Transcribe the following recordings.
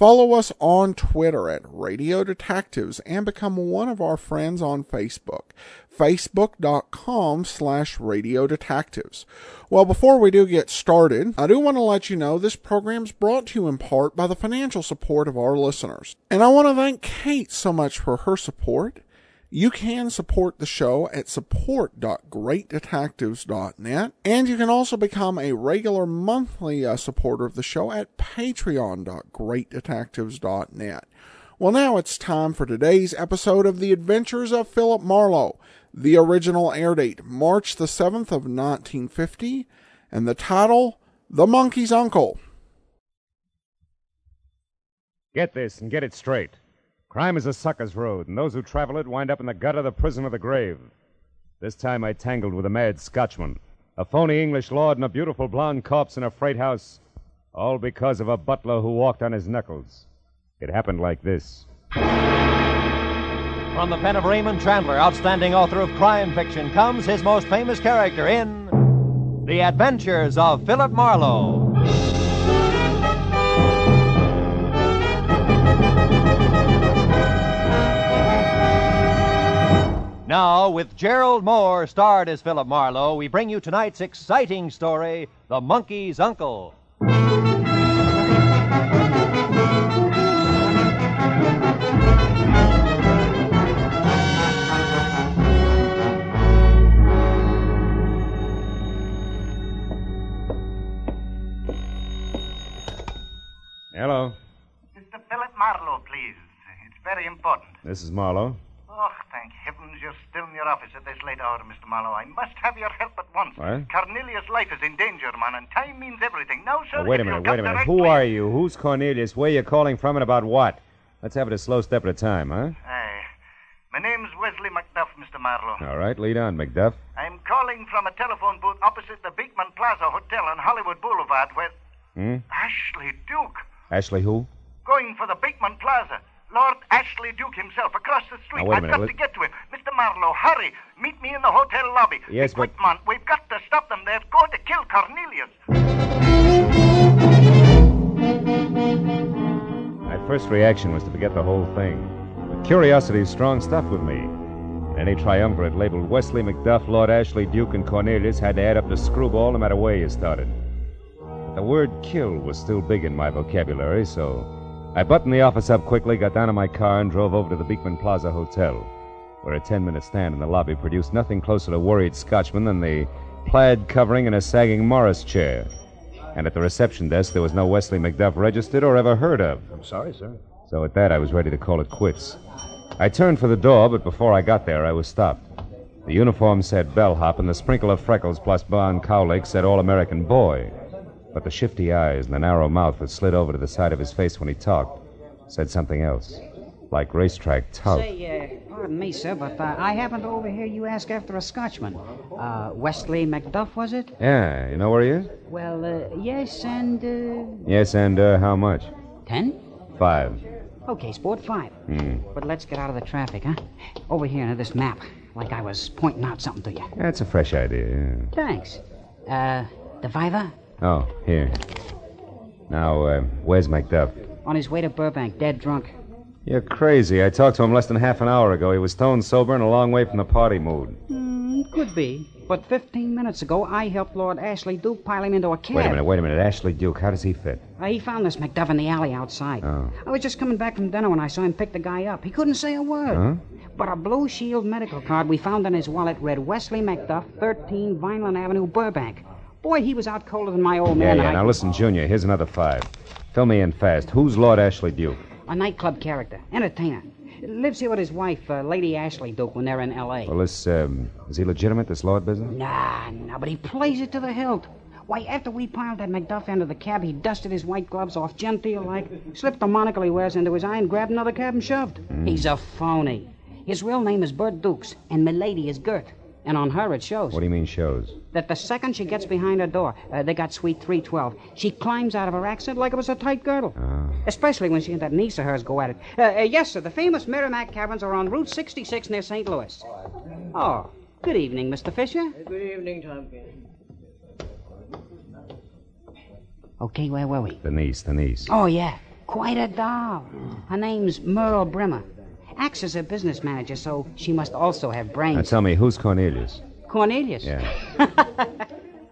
Follow us on Twitter at Radio Detectives and become one of our friends on Facebook, facebook.com slash Radio Detectives. Well, before we do get started, I do want to let you know this program is brought to you in part by the financial support of our listeners. And I want to thank Kate so much for her support. You can support the show at support.greatdetectives.net, and you can also become a regular monthly uh, supporter of the show at patreon.greatdetectives.net. Well, now it's time for today's episode of The Adventures of Philip Marlowe. The original air date, March the 7th of 1950, and the title, The Monkey's Uncle. Get this and get it straight. Crime is a sucker's road, and those who travel it wind up in the gutter, the prison, or the grave. This time I tangled with a mad Scotchman, a phony English lord, and a beautiful blonde corpse in a freight house, all because of a butler who walked on his knuckles. It happened like this. From the pen of Raymond Chandler, outstanding author of crime fiction, comes his most famous character in The Adventures of Philip Marlowe. Now, with Gerald Mohr starred as Philip Marlowe, we bring you tonight's exciting story The Monkey's Uncle. Hello. Mr. Philip Marlowe, please. It's very important. This is Marlowe. Oh, thank heavens you're still in your office at this late hour, Mr. Marlowe. I must have your help at once. What? Cornelius' life is in danger, man, and time means everything. Now, sir. Oh, wait a minute, wait a minute. Who are you? Who's Cornelius? Where are you calling from and about what? Let's have it a slow step at a time, huh? Aye. My name's Wesley Macduff, Mr. Marlowe. All right, lead on, Macduff. I'm calling from a telephone booth opposite the Beekman Plaza Hotel on Hollywood Boulevard where. Hmm? Ashley Duke. Ashley who? Going for the Beekman Plaza. Lord Ashley Duke himself across the street. Now, I've minute, got let- to get to him. Mr. Marlowe, hurry. Meet me in the hotel lobby. Yes, Be quick, but- man. We've got to stop them. They're going to kill Cornelius. My first reaction was to forget the whole thing. But curiosity is strong stuff with me. Any triumvirate labeled Wesley Macduff, Lord Ashley Duke, and Cornelius had to add up to screwball no matter where you started. But the word kill was still big in my vocabulary, so I buttoned the office up quickly, got down in my car, and drove over to the Beekman Plaza Hotel, where a ten minute stand in the lobby produced nothing closer to worried Scotchman than the plaid covering and a sagging Morris chair. And at the reception desk, there was no Wesley Macduff registered or ever heard of. I'm sorry, sir. So at that, I was ready to call it quits. I turned for the door, but before I got there, I was stopped. The uniform said bellhop, and the sprinkle of freckles plus Bon cowlick said all American boy. But the shifty eyes and the narrow mouth that slid over to the side of his face when he talked said something else, like racetrack tout. Say, uh, pardon me, sir, but uh, I happened to overhear you ask after a Scotchman. Uh, Wesley Macduff, was it? Yeah, you know where he is? Well, uh, yes, and, uh, Yes, and uh, how much? ten? Five. Okay, sport, five. Hmm. But let's get out of the traffic, huh? Over here into this map, like I was pointing out something to you. That's a fresh idea. yeah. Thanks. Uh, the Viva? Oh, here. Now, uh, where's Macduff? On his way to Burbank, dead drunk. You're crazy. I talked to him less than half an hour ago. He was stone sober and a long way from the party mood. Hmm, could be. But 15 minutes ago, I helped Lord Ashley Duke pile him into a cab. Wait a minute, wait a minute. Ashley Duke, how does he fit? Uh, he found this Macduff in the alley outside. Oh. I was just coming back from dinner when I saw him pick the guy up. He couldn't say a word. Huh? But a Blue Shield medical card we found in his wallet read Wesley Macduff, 13 Vineland Avenue, Burbank. Boy, he was out colder than my old man. yeah. I- Now listen, Junior, here's another five. Fill me in fast. Who's Lord Ashley Duke? A nightclub character, entertainer. Lives here with his wife, uh, Lady Ashley Duke, when they're in L.A. Well, this, um, is he legitimate, this Lord business? Nah, nah, but he plays it to the hilt. Why, after we piled that Macduff into the cab, he dusted his white gloves off genteel like, slipped the monocle he wears into his eye, and grabbed another cab and shoved. He's a phony. His real name is Bert Dukes, and Milady is Gert. And on her it shows. What do you mean shows? That the second she gets behind her door, uh, they got suite 312, she climbs out of her accent like it was a tight girdle. Especially when she and that niece of hers go at it. Uh, uh, yes, sir, the famous Meramec Caverns are on Route 66 near St. Louis. Oh, good evening, Mr. Fisher. Good evening, Tompkins. Okay, where were we? The niece, the niece. Oh, yeah. Quite a doll. Her name's Merle Brimmer. Acts as a business manager, so she must also have Now brains. tell me, who's Cornelius? Cornelius. Yeah.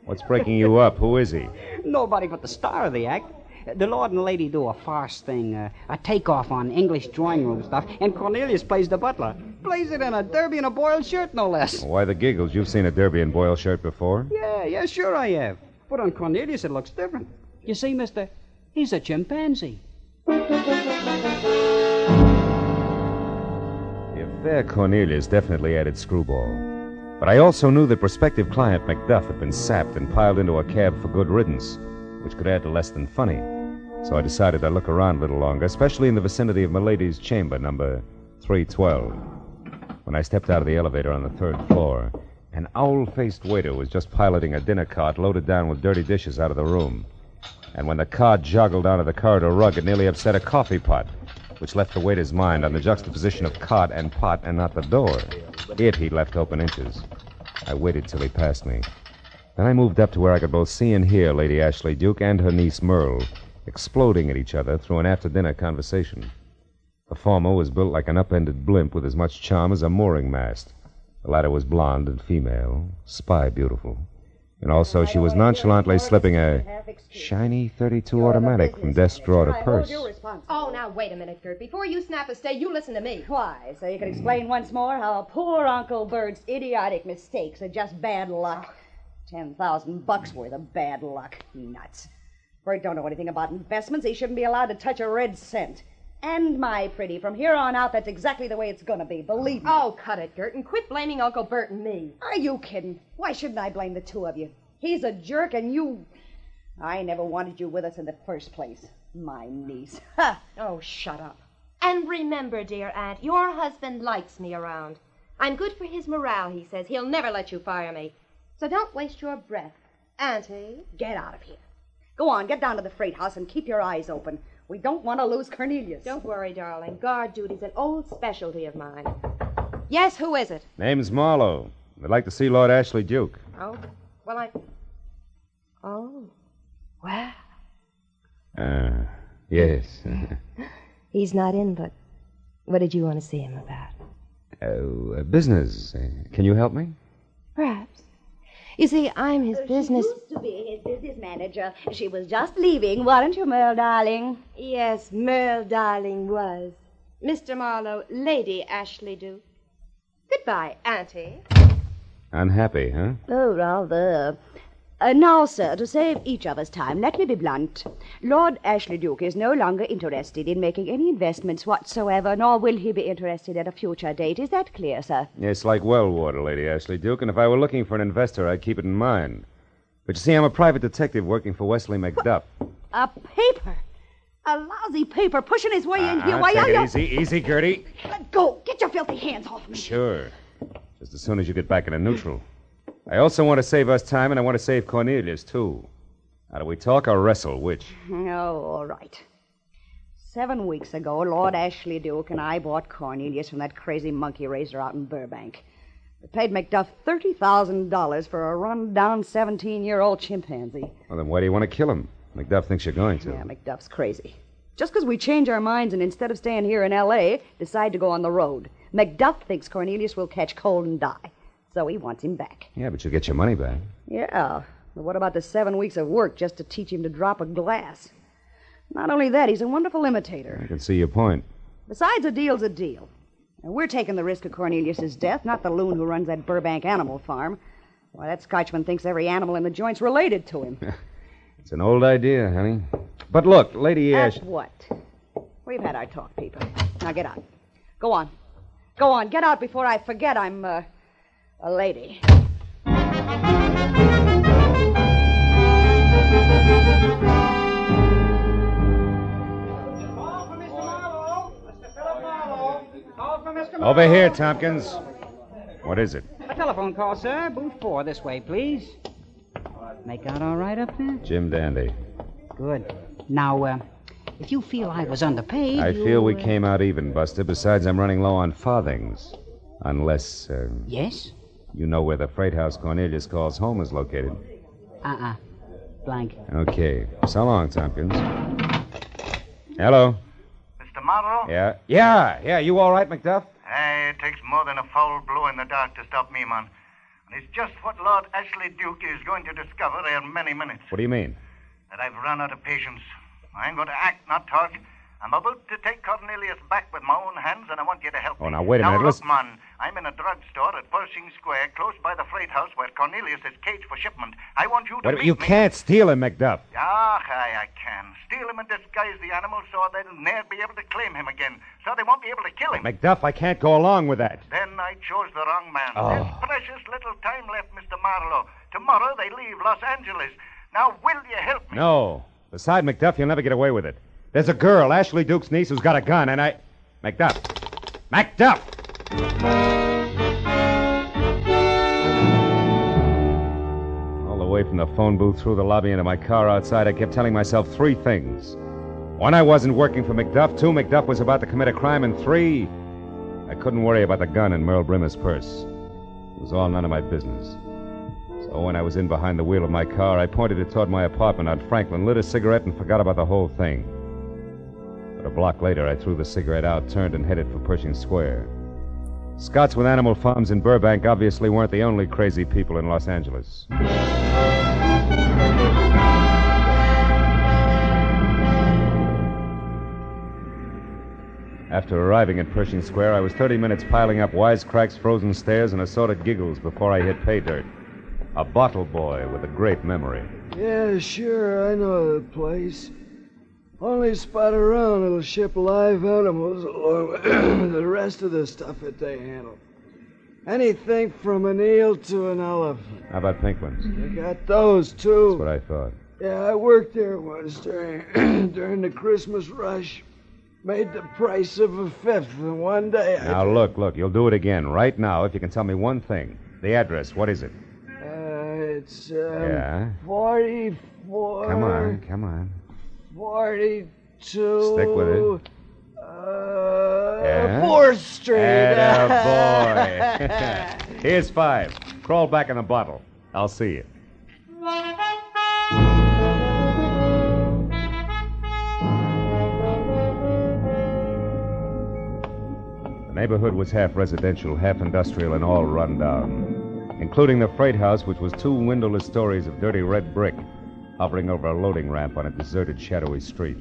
What's breaking you up? Who is he? Nobody but the star of the act. The Lord and Lady do a farce thing, uh, a takeoff on English drawing room stuff, and Cornelius plays the butler. Plays it in a derby and a boiled shirt, no less. Why the giggles? You've seen a derby and boiled shirt before? Yeah, yeah, sure I have. But on Cornelius, it looks different. You see, mister, he's a chimpanzee. The affair Cornelius definitely added screwball. But I also knew that prospective client Macduff had been sapped and piled into a cab for good riddance, which could add to less than funny. So I decided I'd look around a little longer, especially in the vicinity of Milady's chamber, number 312. When I stepped out of the elevator on the third floor, an owl faced waiter was just piloting a dinner cart loaded down with dirty dishes out of the room. And when the cart joggled onto the corridor rug, it nearly upset a coffee pot, which left the waiter's mind on the juxtaposition of cart and pot and not the door. It he left open inches. I waited till he passed me. Then I moved up to where I could both see and hear Lady Ashley Duke and her niece Merle exploding at each other through an after dinner conversation. The former was built like an upended blimp with as much charm as a mooring mast. The latter was blonde and female, spy beautiful. And also, she was nonchalantly slipping a shiny 32 automatic from desk drawer to purse. Oh, now wait a minute, Gert. Before you snap a stay, you listen to me. Why? So you can explain once more how poor Uncle Bert's idiotic mistakes are just bad luck. Ten thousand bucks worth of bad luck. Nuts. Bert don't know anything about investments. He shouldn't be allowed to touch a red cent. And my pretty, from here on out, that's exactly the way it's gonna be. Believe me. Oh, cut it, Gert, and quit blaming Uncle Bert and me. Are you kidding? Why shouldn't I blame the two of you? He's a jerk, and you. I never wanted you with us in the first place. My niece. Ha! Oh, shut up. And remember, dear Aunt, your husband likes me around. I'm good for his morale, he says. He'll never let you fire me. So don't waste your breath. Auntie? Get out of here. Go on, get down to the freight house and keep your eyes open. We don't want to lose Cornelius. Don't worry, darling. Guard duty's an old specialty of mine. Yes, who is it? Name's Marlowe. I'd like to see Lord Ashley Duke. Oh, well, I. Oh, well. Uh, yes. He's not in, but what did you want to see him about? oh, uh, business. Uh, can you help me? Perhaps. You see, I'm his uh, business. She used to be his business manager. She was just leaving, weren't you, Merle, darling? Yes, Merle, darling, was. Mr. Marlowe, Lady Ashley Duke. Goodbye, Auntie. Unhappy, huh? Oh, rather. Uh, now, sir, to save each of us time, let me be blunt. Lord Ashley Duke is no longer interested in making any investments whatsoever, nor will he be interested at a future date. Is that clear, sir? It's like well water, Lady Ashley Duke, and if I were looking for an investor, I'd keep it in mind. But you see, I'm a private detective working for Wesley McDuff. A paper. A lousy paper pushing his way in here. Ah, Why take are you? easy, easy, Gertie. Let go. Get your filthy hands off me. Sure. Just as soon as you get back into neutral. I also want to save us time, and I want to save Cornelius, too. Now, do we talk or wrestle? Which? Oh, all right. Seven weeks ago, Lord Ashley Duke and I bought Cornelius from that crazy monkey raiser out in Burbank. We paid Macduff $30,000 for a run-down 17-year-old chimpanzee. Well, then why do you want to kill him? McDuff thinks you're going to. Yeah, Macduff's crazy. Just because we change our minds and instead of staying here in L.A., decide to go on the road. Macduff thinks Cornelius will catch cold and die. So he wants him back. Yeah, but you'll get your money back. Yeah, but what about the seven weeks of work just to teach him to drop a glass? Not only that, he's a wonderful imitator. I can see your point. Besides, a deal's a deal. And we're taking the risk of Cornelius's death, not the loon who runs that Burbank animal farm. Why, that Scotchman thinks every animal in the joint's related to him. It's an old idea, honey. But look, Lady Ash. what? We've had our talk, people. Now get out. Go on. Go on. Get out before I forget I'm uh, a lady. Over here, Tompkins. What is it? A telephone call, sir. Booth four, this way, please. Make out all right up there? Jim Dandy. Good. Now, uh, if you feel I was underpaid, I you, feel we uh, came out even, Buster. Besides, I'm running low on farthings. Unless, uh, Yes? You know where the freight house Cornelius calls home is located. Uh-uh. Blank. Okay. So long, Tompkins. Hello. Mr. Marlowe? Yeah? Yeah, yeah. You all right, McDuff? Hey, it takes more than a foul blow in the dark to stop me, man. And it's just what Lord Ashley Duke is going to discover in many minutes. What do you mean? That I've run out of patience. I'm going to act, not talk. I'm about to take Cornelius back with my own hands, and I want you to help me. Oh, now, wait a now, minute, Look, listen- man, I'm in a drugstore at Pershing Square, close by the freight house where Cornelius is caged for shipment. I want you to Wait, meet you me. can't steal him, McDuff. Ah, I, I can. Steal him and disguise the animal so they'll ne'er be able to claim him again. So they won't be able to kill him. McDuff, I can't go along with that. Then I chose the wrong man. Oh. There's precious little time left, Mr. Marlowe. Tomorrow they leave Los Angeles. Now, will you help me? No. Beside McDuff, you'll never get away with it. There's a girl, Ashley Duke's niece, who's got a gun, and I. McDuff! McDuff! All the way from the phone booth through the lobby into my car outside, I kept telling myself three things. One, I wasn't working for McDuff. Two, McDuff was about to commit a crime. And three, I couldn't worry about the gun in Merle Brimmer's purse. It was all none of my business. So when I was in behind the wheel of my car, I pointed it toward my apartment on Franklin, lit a cigarette, and forgot about the whole thing. But a block later, I threw the cigarette out, turned, and headed for Pershing Square. Scots with animal farms in Burbank obviously weren't the only crazy people in Los Angeles. After arriving at Pershing Square, I was 30 minutes piling up wisecracks, frozen stares, and assorted giggles before I hit pay dirt. A bottle boy with a great memory. Yeah, sure, I know the place. Only spot around that'll ship live animals along with the rest of the stuff that they handle. Anything from an eel to an elephant. How about Pinkman's? They got those too. That's what I thought. Yeah, I worked there once during during the Christmas rush. Made the price of a fifth in one day. I Now, look, look, you'll do it again right now if you can tell me one thing. The address, what is it? Uh, it's um, Yeah? 44. Come on, come on. 42. Stick with it. Uh, Yeah? 4th Street. Attaboy. Here's five. Crawl back in the bottle. I'll see you. The neighborhood was half residential, half industrial, and all run down, including the freight house, which was two windowless stories of dirty red brick hovering over a loading ramp on a deserted, shadowy street.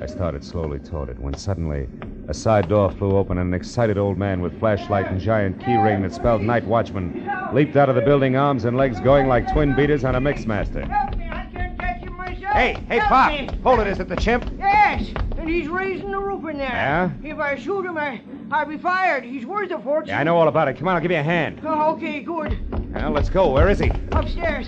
I started slowly toward it when suddenly a side door flew open and an excited old man with flashlight and giant key ring that spelled night watchman leaped out of the building, arms and legs going like twin beaters on a mixmaster. Help me, I can't catch him myself. Hey, hey, Help Pop! me. Hold it, is it the chimp? Yes, and he's raising the roof in there. Yeah? If I shoot him, I, I'll be fired. He's worth a fortune. Yeah, I know all about it. Come on, I'll give you a hand. Oh, okay, good. Now, let's go. Where is he? Upstairs,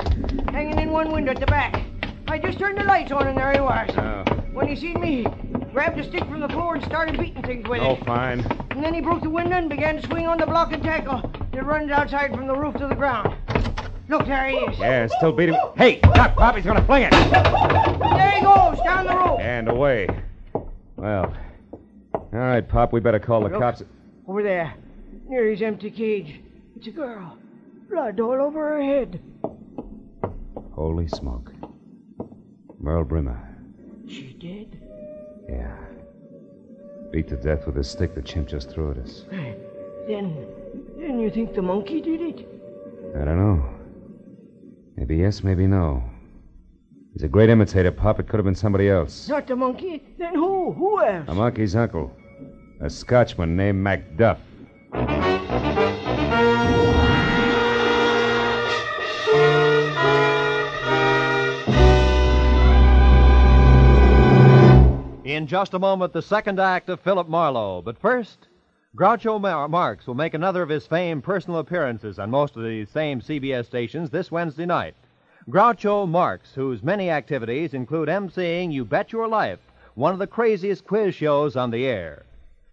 hanging in one window at the back. I just turned the lights on, and there he was. Oh, When he seen me, grabbed a stick from the floor and started beating things with oh it. Oh, fine. And then he broke the window and began to swing on the block and tackle. It runs outside from the roof to the ground. Look, there he is. Yeah, still beating. Hey, Pop, Pop, he's gonna fling it. There he goes, down the rope. And away. Well, all right, Pop, we better call the Look. cops. Over there, near his empty cage. It's a girl. Blood all over her head. Holy smoke. Merle Brimmer. She dead? Yeah. Beat to death with a stick the chimp just threw at us. Then, then you think the monkey did it? I don't know. Maybe yes, maybe no. He's a great imitator, Pop. It could have been somebody else. Not the monkey? Then who? Who else? A monkey's uncle. A Scotchman named Macduff. Just a moment, the second act of Philip Marlowe. But first, Groucho Mar- Marx will make another of his famed personal appearances on most of the same CBS stations this Wednesday night. Groucho Marx, whose many activities include emceeing You Bet Your Life, one of the craziest quiz shows on the air.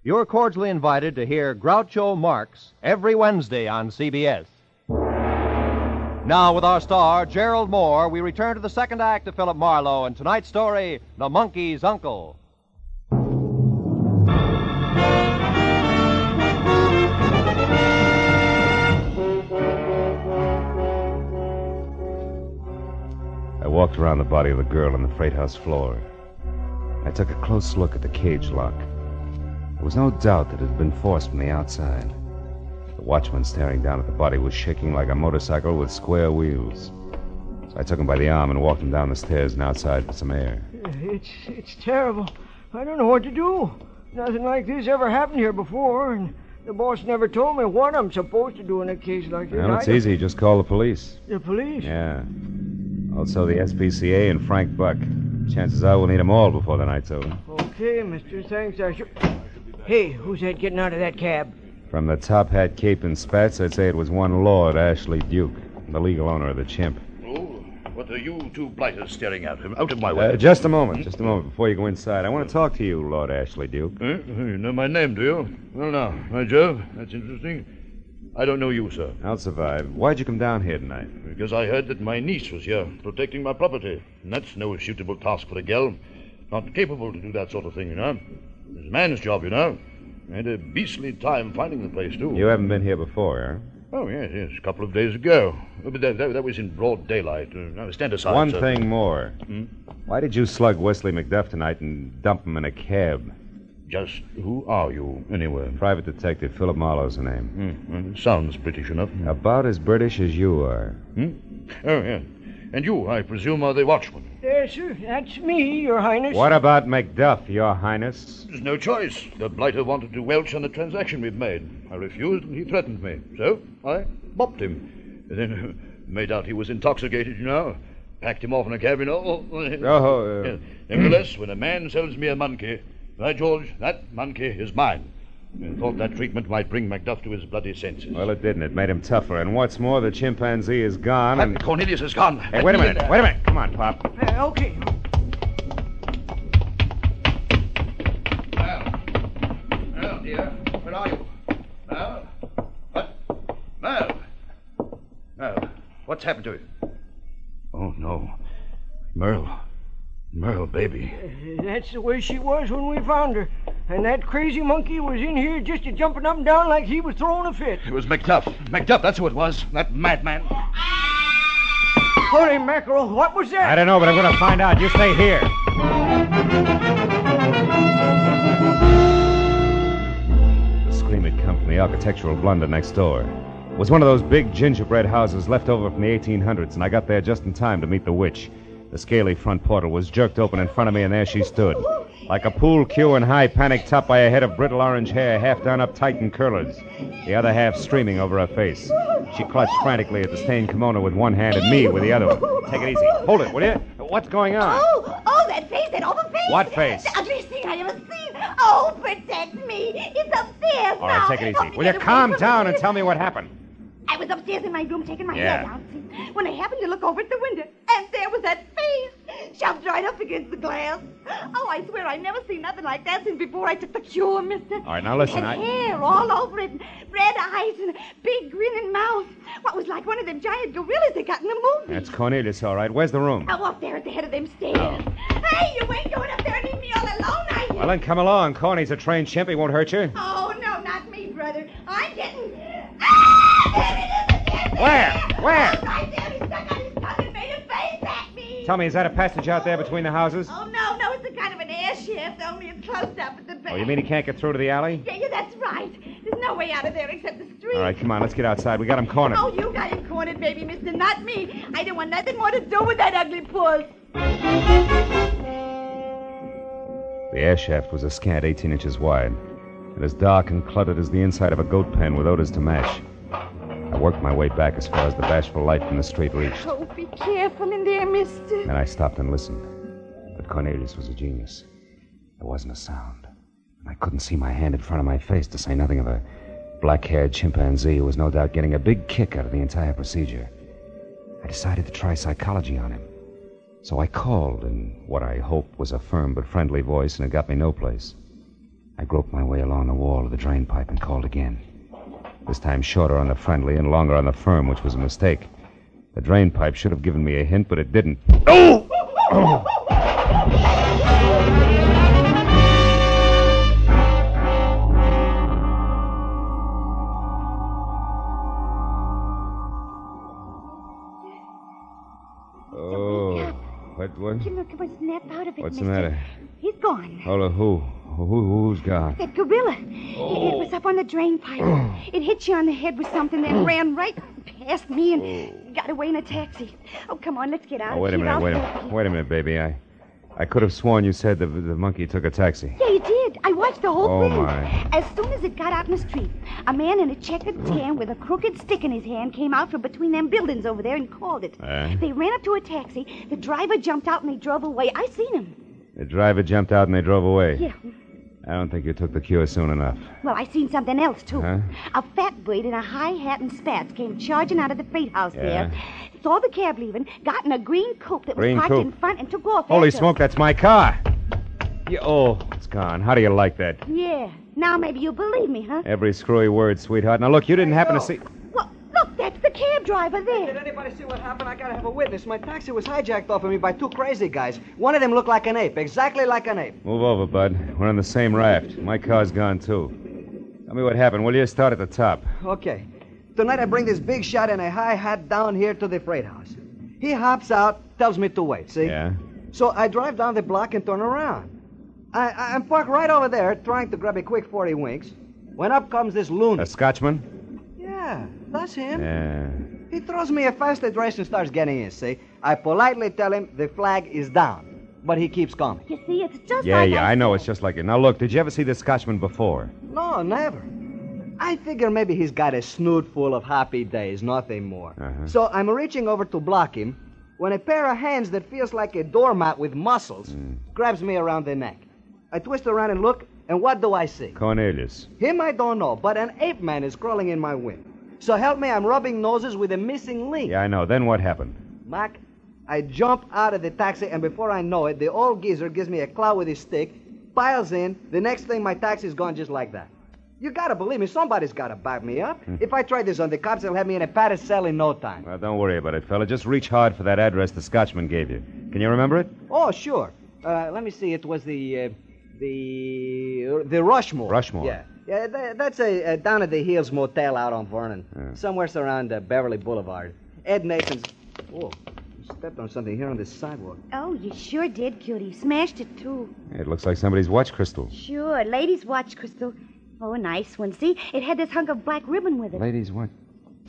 You're cordially invited to hear Groucho Marx every Wednesday on CBS. Now, with our star, Gerald Mohr, we return to the second act of Philip Marlowe and tonight's story, The Monkey's Uncle. Walked around the body of the girl on the freight house floor. I took a close look at the cage lock. There was no doubt that it had been forced from the outside. The watchman staring down at the body was shaking like a motorcycle with square wheels. So I took him by the arm and walked him down the stairs and outside for some air. It's it's terrible. I don't know what to do. Nothing like this ever happened here before, and the boss never told me what I'm supposed to do in a case like this. Well, it's easy. Just call the police. The police? Yeah. Also the SPCA and Frank Buck. Chances are we'll need them all before the night's over. Okay, mister. Thanks. I sure. Hey, who's that getting out of that cab? From the top hat, cape, and spats, I'd say it was one Lord Ashley Duke, the legal owner of the chimp. Oh, what are you two blighters staring at? Out of my way. Uh, just a moment, just a moment before you go inside. I want to talk to you, Lord Ashley Duke. Eh? You know my name, do you? Well, now, my Jove, that's interesting. I don't know you, sir. I'll survive. Why'd you come down here tonight? Because I heard that my niece was here, protecting my property. And that's no suitable task for a girl. Not capable to do that sort of thing, you know. It's a man's job, you know. I had a beastly time finding the place, too. You haven't been here before, huh? Oh, yes, yes, a couple of days ago. Oh, But that, that, that was in broad daylight. Uh, now, stand aside, One sir. thing more. Hmm? Why did you slug Wesley McDuff tonight and dump him in a cab? Just who are you, anyway? Private Detective Philip Marlowe's the name. Hmm, well, sounds British enough. About as British as you are. Hmm? Oh, yeah. And you, I presume, are the watchman. Yes, sir. That's me, Your Highness. What about Macduff, Your Highness? There's no choice. The blighter wanted to welch on the transaction we've made. I refused, and he threatened me. So I bopped him. And then made out he was intoxicated, you know. Packed him off in a cab, you know. Oh, uh, Yeah. Nevertheless, when a man sells me a monkey, by George, that monkey is mine. And thought that treatment might bring Macduff to his bloody senses. Well, it didn't. It made him tougher. And what's more, the chimpanzee is gone. And Cornelius is gone. Hey, wait a minute. Wait a minute. Come on, Pop. Uh, okay. Well, dear, where are you? Merle? What? Merle? Merle, what's happened to you? Oh, no. Merle. Merle, baby. That's the way she was when we found her. And that crazy monkey was in here just a jumping up and down like he was throwing a fit. It was Macduff. Macduff, that's who it was. That madman. Holy mackerel, what was that? I don't know, but I'm going to find out. You stay here. The scream had come from the architectural blunder next door. It was one of those big gingerbread houses left over from the 1800s, and I got there just in time to meet the witch. The scaly front portal was jerked open in front of me, and there she stood. Like a pool cue in high panic, topped by a head of brittle orange hair, half done up tight in curlers, the other half streaming over her face. She clutched frantically at the stained kimono with one hand and me with the other one. Take it easy. Hold it, will you? What's going on? Oh, oh, that face, that awful face. What face? The ugliest thing I ever seen. Oh, protect me. It's upstairs All now. right, take it easy. Will you calm down and tell me what happened? I was upstairs in my room taking my Yeah. hair down. When I happened to look over at the window, and there was that face shoved right up against the glass. Oh, I swear I never seen nothing like that since before I took the cure, mister. All right, now listen, It I- hair all over it, and red eyes, and a big grinning mouth. What was like one of them giant gorillas they got in the movie. That's Cornelius, all right. Where's the room? Oh, up there at the head of them stairs. Hey, you ain't going up there and leave me all alone, are you? Well, then come along. Corny's a trained chimp. He won't hurt you. Oh, no, not me, brother. I'm getting. Ah! There it is again! Where? Where? Right there, he stuck out his tongue and made a face at me. Tell me, is that a passage out there between the houses? Oh, no, no, it's a kind of an air shaft, only it's closed up at the back. Oh, you mean he can't get through to the alley? Yeah, yeah, that's right. There's no way out of there except the street. All right, come on. Let's get outside. We got him cornered. Oh, you got him cornered, baby, mister, not me. I don't want nothing more to do with that ugly puss. The air shaft was a scant 18 inches wide, and as dark and cluttered as the inside of a goat pen with odors to match. I worked my way back as far as the bashful light from the street reached. Oh, be careful in there, mister. Then I stopped and listened. But Cornelius was a genius. There wasn't a sound. And I couldn't see my hand in front of my face, to say nothing of a black haired chimpanzee who was no doubt getting a big kick out of the entire procedure. I decided to try psychology on him. So I called in what I hoped was a firm but friendly voice, and it got me no place. I groped my way along the wall of the drain pipe and called again. This time shorter on the friendly and longer on the firm, which was a mistake. The drain pipe should have given me a hint, but it didn't. Oh! Oh. What, what? Would look, it was snap out of it, What's the mister. matter? He's gone. Hold on, who? Who, who's gone? That gorilla. It, it was up on the drain pipe. it hit you on the head with something, then ran right past me and got away in a taxi. Oh, come on, let's get out Oh, wait a minute, wait a minute. Wait a minute, baby. I I could have sworn you said the, the monkey took a taxi. Yeah, you did. I watched the whole Oh, thing. my. As soon as it got out in the street, a man in a checkered tan with a crooked stick in his hand came out from between them buildings over there and called it. Uh, They ran up to a taxi. The driver jumped out and they drove away. I seen him. the driver jumped out and they drove away. Yeah. I don't think you took the cure soon enough. Well, I seen something else, too. Huh? A fat bird in a high hat and spats came charging out of the freight house Yeah. there, saw the cab leaving, got in a green coupe that was parked coupe. in front, and took off. Holy after smoke, that's my car. Yeah, oh, it's gone. How do you like that? Yeah. Now maybe you believe me, huh? Every screwy word, sweetheart. Now, look, you didn't happen to see. Driver there. Did anybody see what happened? I gotta have a witness. My taxi was hijacked off of me by two crazy guys. One of them looked like an ape, exactly like an ape. Move over, bud. We're on the same raft. My car's gone, too. Tell me what happened, will you? Start at the top. Okay. Tonight I bring this big shot in a high hat down here to the freight house. He hops out, tells me to wait, see? Yeah? So I drive down the block and turn around. I, I- I'm parked right over there, trying to grab a quick 40 winks, when up comes this loon. A Scotchman? Yeah, that's him. Yeah. He throws me a fast address and starts getting in, see? I politely tell him the flag is down, but he keeps coming. You see, it's just Yeah, like yeah, I I know. It's just like it. Now, look, did you ever see this Scotchman before? No, never. I figure maybe he's got a snoot full of happy days, nothing more. Uh-huh. So I'm reaching over to block him when a pair of hands that feels like a doormat with muscles grabs me around the neck. I twist around and look, and what do I see? Cornelius. Him I don't know, but an ape man is crawling in my wind. So help me, I'm rubbing noses with a missing link. Yeah, I know. Then what happened? Mac, I jump out of the taxi, and before I know it, the old geezer gives me a clout with his stick, piles in. The next thing, my taxi's gone just like that. You gotta believe me, somebody's gotta back me up. If I try this on the cops, they'll have me in a padded cell in no time. Well, don't worry about it, fella. Just reach hard for that address the Scotchman gave you. Can you remember it? Oh, sure. Uh, let me see. It was the uh, the the Rushmore. Rushmore. Yeah, yeah. tha- that's a, uh down at the Hills Motel out on Vernon, Yeah. somewhere around uh, Beverly Boulevard. Ed Nathan's. Oh, you stepped on something here on this sidewalk. Oh, you sure did, cutie. Smashed it, too. It looks like somebody's watch crystal. Sure. Ladies' watch, Crystal. Oh, a nice one. See? It had this hunk of black ribbon with it. Ladies, what?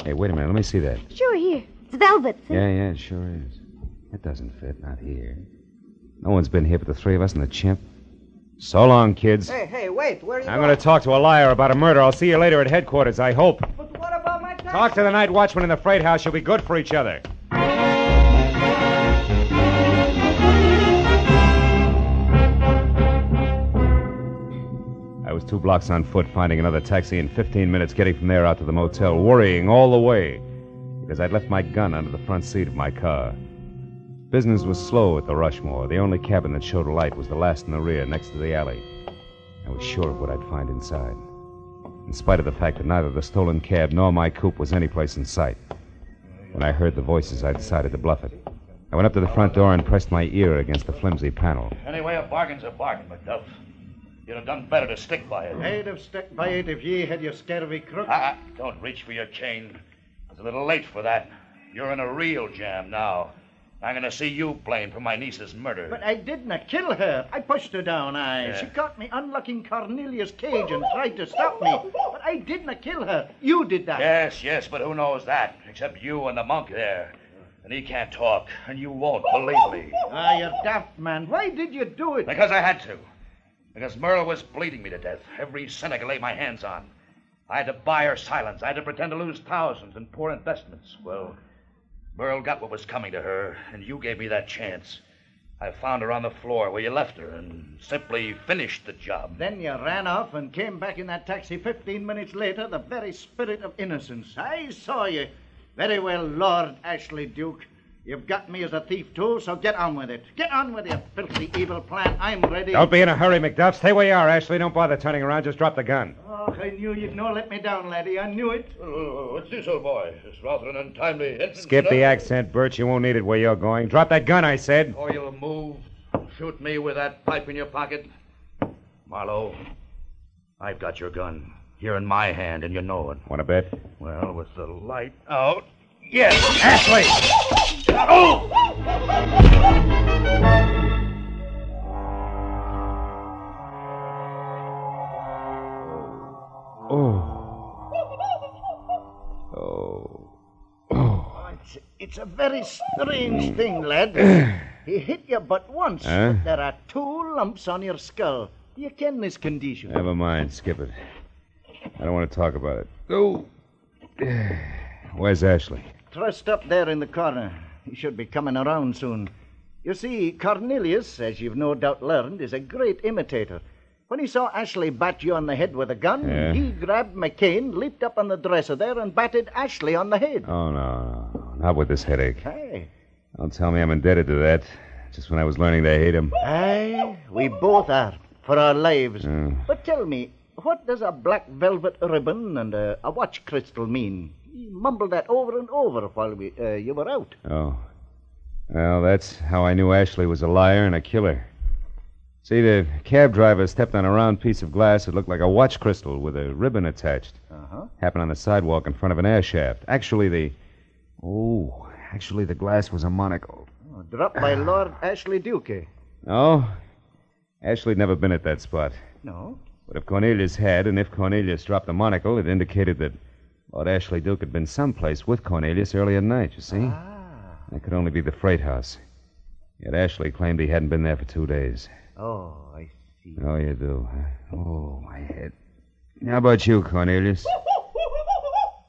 Hey, wait a minute. Let me see that. Sure, here. It's velvet. See? Yeah, yeah, it sure is. It doesn't fit. Not here. No one's been here but the three of us and the chimp. So long, kids. Hey, hey, wait. Where are you I'm going to talk to a liar about a murder. I'll see you later at headquarters, I hope. But what about my taxi? Talk to the night watchman in the freight house. You'll be good for each other. I was two blocks on foot, finding another taxi in 15 minutes, getting from there out to the motel, worrying all the way because I'd left my gun under the front seat of my car. Business was slow at the Rushmore. The only cabin that showed a light was the last in the rear, next to the alley. I was sure of what I'd find inside, in spite of the fact that neither the stolen cab nor my coupe was anyplace in sight. When I heard the voices, I decided to bluff it. I went up to the front door and pressed my ear against the flimsy panel. Anyway, a bargain's a bargain, McDuff. You'd have done better to stick by it. I'd have stuck by it if ye had your scurvy crook. Ah, ah, don't reach for your chain. It's a little late for that. You're in a real jam now. I'm going to see you blamed for my niece's murder. But I didn't kill her. I pushed her down, I. Yeah. She caught me unlocking Cornelius' cage and tried to stop me. But I didn't kill her. You did that. Yes, yes, but who knows that? Except you and the monk there. And he can't talk, and you won't believe me. Ah, you're daft, man. Why did you do it? Because I had to. Because Merle was bleeding me to death. Every cent I could lay my hands on. I had to buy her silence. I had to pretend to lose thousands in poor investments. Well, Merle got what was coming to her, and you gave me that chance. I found her on the floor where you left her and simply finished the job. Then you ran off and came back in that taxi 15 minutes later, the very spirit of innocence. I saw you. Very well, Lord Ashley Duke. You've got me as a thief, too, so get on with it. Get on with your filthy, evil plan. I'm ready. Don't be in a hurry, McDuff. Stay where you are, Ashley. Don't bother turning around. Just drop the gun. Oh, I knew you'd no let me down, laddie. I knew it. Uh, what's this, old boy? It's rather an untimely entrance. Skip the accent, Birch. You won't need it where you're going. Drop that gun, I said. Or you'll move. Shoot me with that pipe in your pocket. Marlowe, I've got your gun. Here in my hand, and you know it. Want to bet? Well, with the light out. Yes! Ashley! Oh! Oh. Oh. Oh, it's, it's a very strange thing, lad. he hit you but once, Huh? but there are two lumps on your skull. Do you ken this condition? Never mind. Skip it. I don't want to talk about it. Oh. Where's Ashley? Trussed up there in the corner. He should be coming around soon. You see, Cornelius, as you've no doubt learned, is a great imitator. When he saw Ashley bat you on the head with a gun, Yeah. he grabbed McCain, leaped up on the dresser there, and batted Ashley on the head. Oh, no, no. Not with this headache. Hey, Don't tell me I'm indebted to that. Just when I was learning to hate him. aye, we both are, for our lives. But tell me, what does a black velvet ribbon and a, a watch crystal mean? You mumbled that over and over while we, uh, you were out. oh. Well, that's how I knew Ashley was a liar and a killer. See, the cab driver stepped on a round piece of glass that looked like a watch crystal with a ribbon attached. Uh-huh. Happened on the sidewalk in front of an air shaft. Actually, the. Oh, actually, the glass was a monocle. Oh, dropped by Lord Ashley Duke. Oh? Ashley'd never been at that spot. No? But if Cornelius had, and if Cornelius dropped the monocle, it indicated that Lord Ashley Duke had been someplace with Cornelius early at night, you see? Ah. That could only be the freight house. Yet Ashley claimed he hadn't been there for two days. Oh, I see. Oh, you do, huh? Oh, my head. How about you, Cornelius?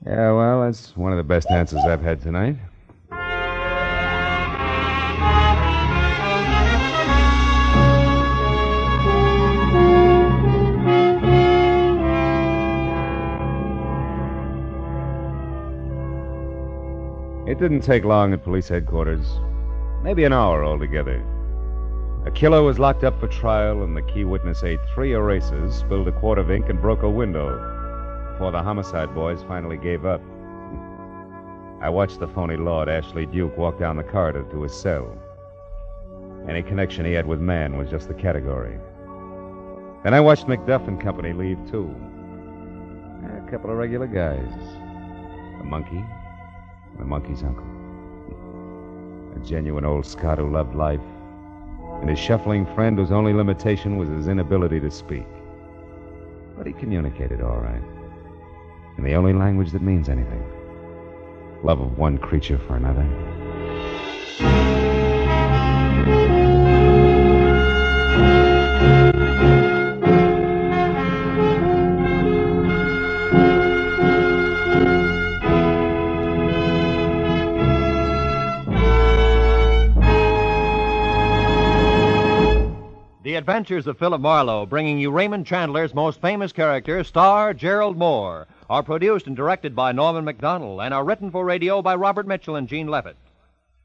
Yeah, well, that's one of the best answers I've had tonight. It didn't take long at police headquarters. Maybe an hour altogether. A killer was locked up for trial, and the key witness ate three erasers, spilled a quart of ink, and broke a window before the homicide boys finally gave up. I watched the phony Lord Ashley Duke walk down the corridor to his cell. Any connection he had with man was just the category. Then I watched Macduff and company leave, too. A couple of regular guys. The monkey, the monkey's uncle. A genuine old Scot who loved life, and his shuffling friend whose only limitation was his inability to speak. But he communicated all right. In the only language that means anything love of one creature for another. Adventures of Philip Marlowe, bringing you Raymond Chandler's most famous character, star Gerald Mohr, are produced and directed by Norman Macdonnell and are written for radio by Robert Mitchell and Gene Levitt.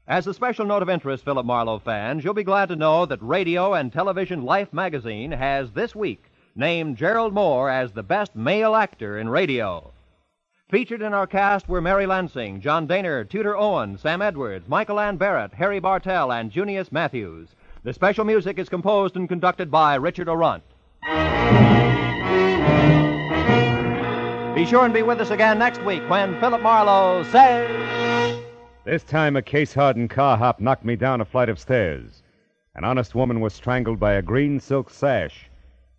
As a special note of interest, Philip Marlowe fans, you'll be glad to know that Radio and Television Life magazine has this week named Gerald Mohr as the best male actor in radio. Featured in our cast were Mary Lansing, John Dehner, Tudor Owen, Sam Edwards, Michael Ann Barrett, Harry Bartell, and Junius Matthews. The special music is composed and conducted by Richard Aurandt. Be sure and be with us again next week when Philip Marlowe says. This time, a case hardened car hop knocked me down a flight of stairs. An honest woman was strangled by a green silk sash,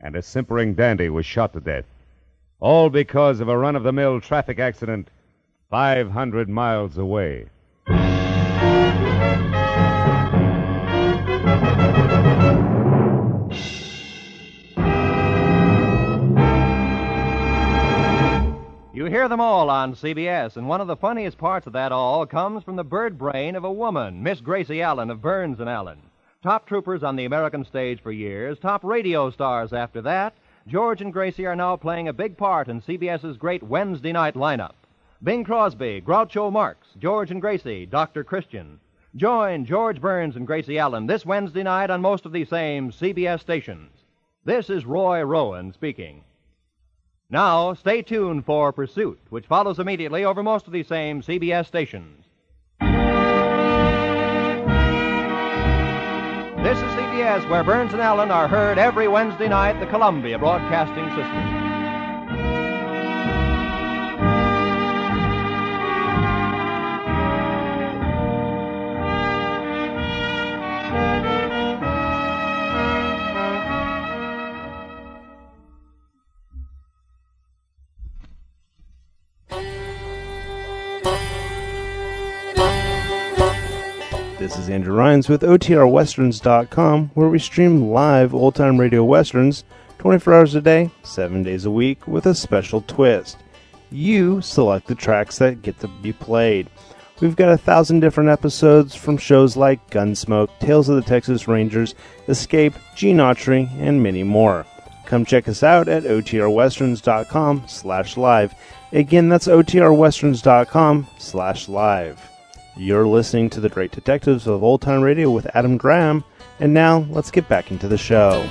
and a simpering dandy was shot to death. All because of a run of the mill traffic accident 500 miles away. You hear them all on CBS, and one of the funniest parts of that all comes from the bird brain of a woman, Miss Gracie Allen of Burns and Allen. Top troopers on the American stage for years, top radio stars after that, George and Gracie are now playing a big part in CBS's great Wednesday night lineup. Bing Crosby, Groucho Marx, George and Gracie, Dr. Christian. Join George Burns and Gracie Allen this Wednesday night on most of these same CBS stations. This is Roy Rowan speaking. Now, stay tuned for Pursuit, which follows immediately over most of these same CBS stations. This is CBS, where Burns and Allen are heard every Wednesday night, the Columbia Broadcasting System. This is Andrew Rhines with OTRWesterns.com, where we stream live old time radio westerns 24 hours a day, 7 days a week, with a special twist. You select the tracks that get to be played. We've got a thousand different episodes from shows like Gunsmoke, Tales of the Texas Rangers, Escape, Gene Autry, and many more. Come check us out at OTRWesterns.com slash live. Again, that's OTRWesterns.com slash live. You're listening to The Great Detectives of Old Time Radio with Adam Graham, and now let's get back into the show.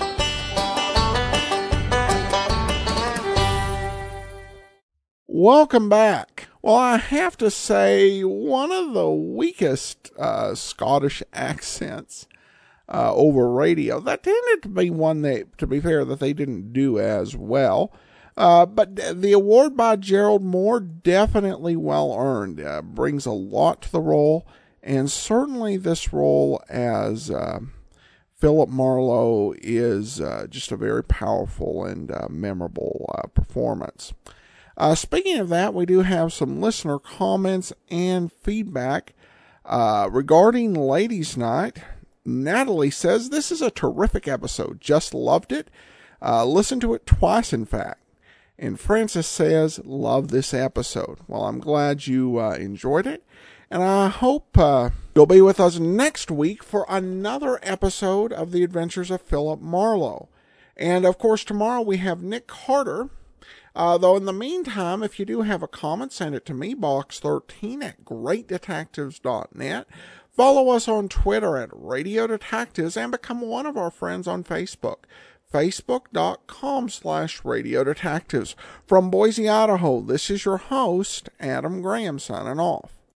Welcome back. Well, I have to say, one of the weakest uh, Scottish accents uh, over radio. That tended to be one that, to be fair, that they didn't do as well. Uh, but the award by Gerald Mohr definitely well earned. Uh, brings a lot to the role, and certainly this role as uh, Philip Marlowe is uh, just a very powerful and uh, memorable uh, performance. speaking of that, we do have some listener comments and feedback regarding Ladies' Night. Natalie says this is a terrific episode. Just loved it. listened to it twice, in fact. And Francis says, Love this episode. Well, I'm glad you uh, enjoyed it. And I hope uh, you'll be with us next week for another episode of The Adventures of Philip Marlowe. And of course, tomorrow we have Nick Carter. Uh, though in the meantime, if you do have a comment, send it to me, box13 at greatdetectives.net. Follow us on Twitter at Radio Detectives and become one of our friends on Facebook facebook.com slash radio detectives. From Boise, Idaho, this is your host, Adam Graham, signing off.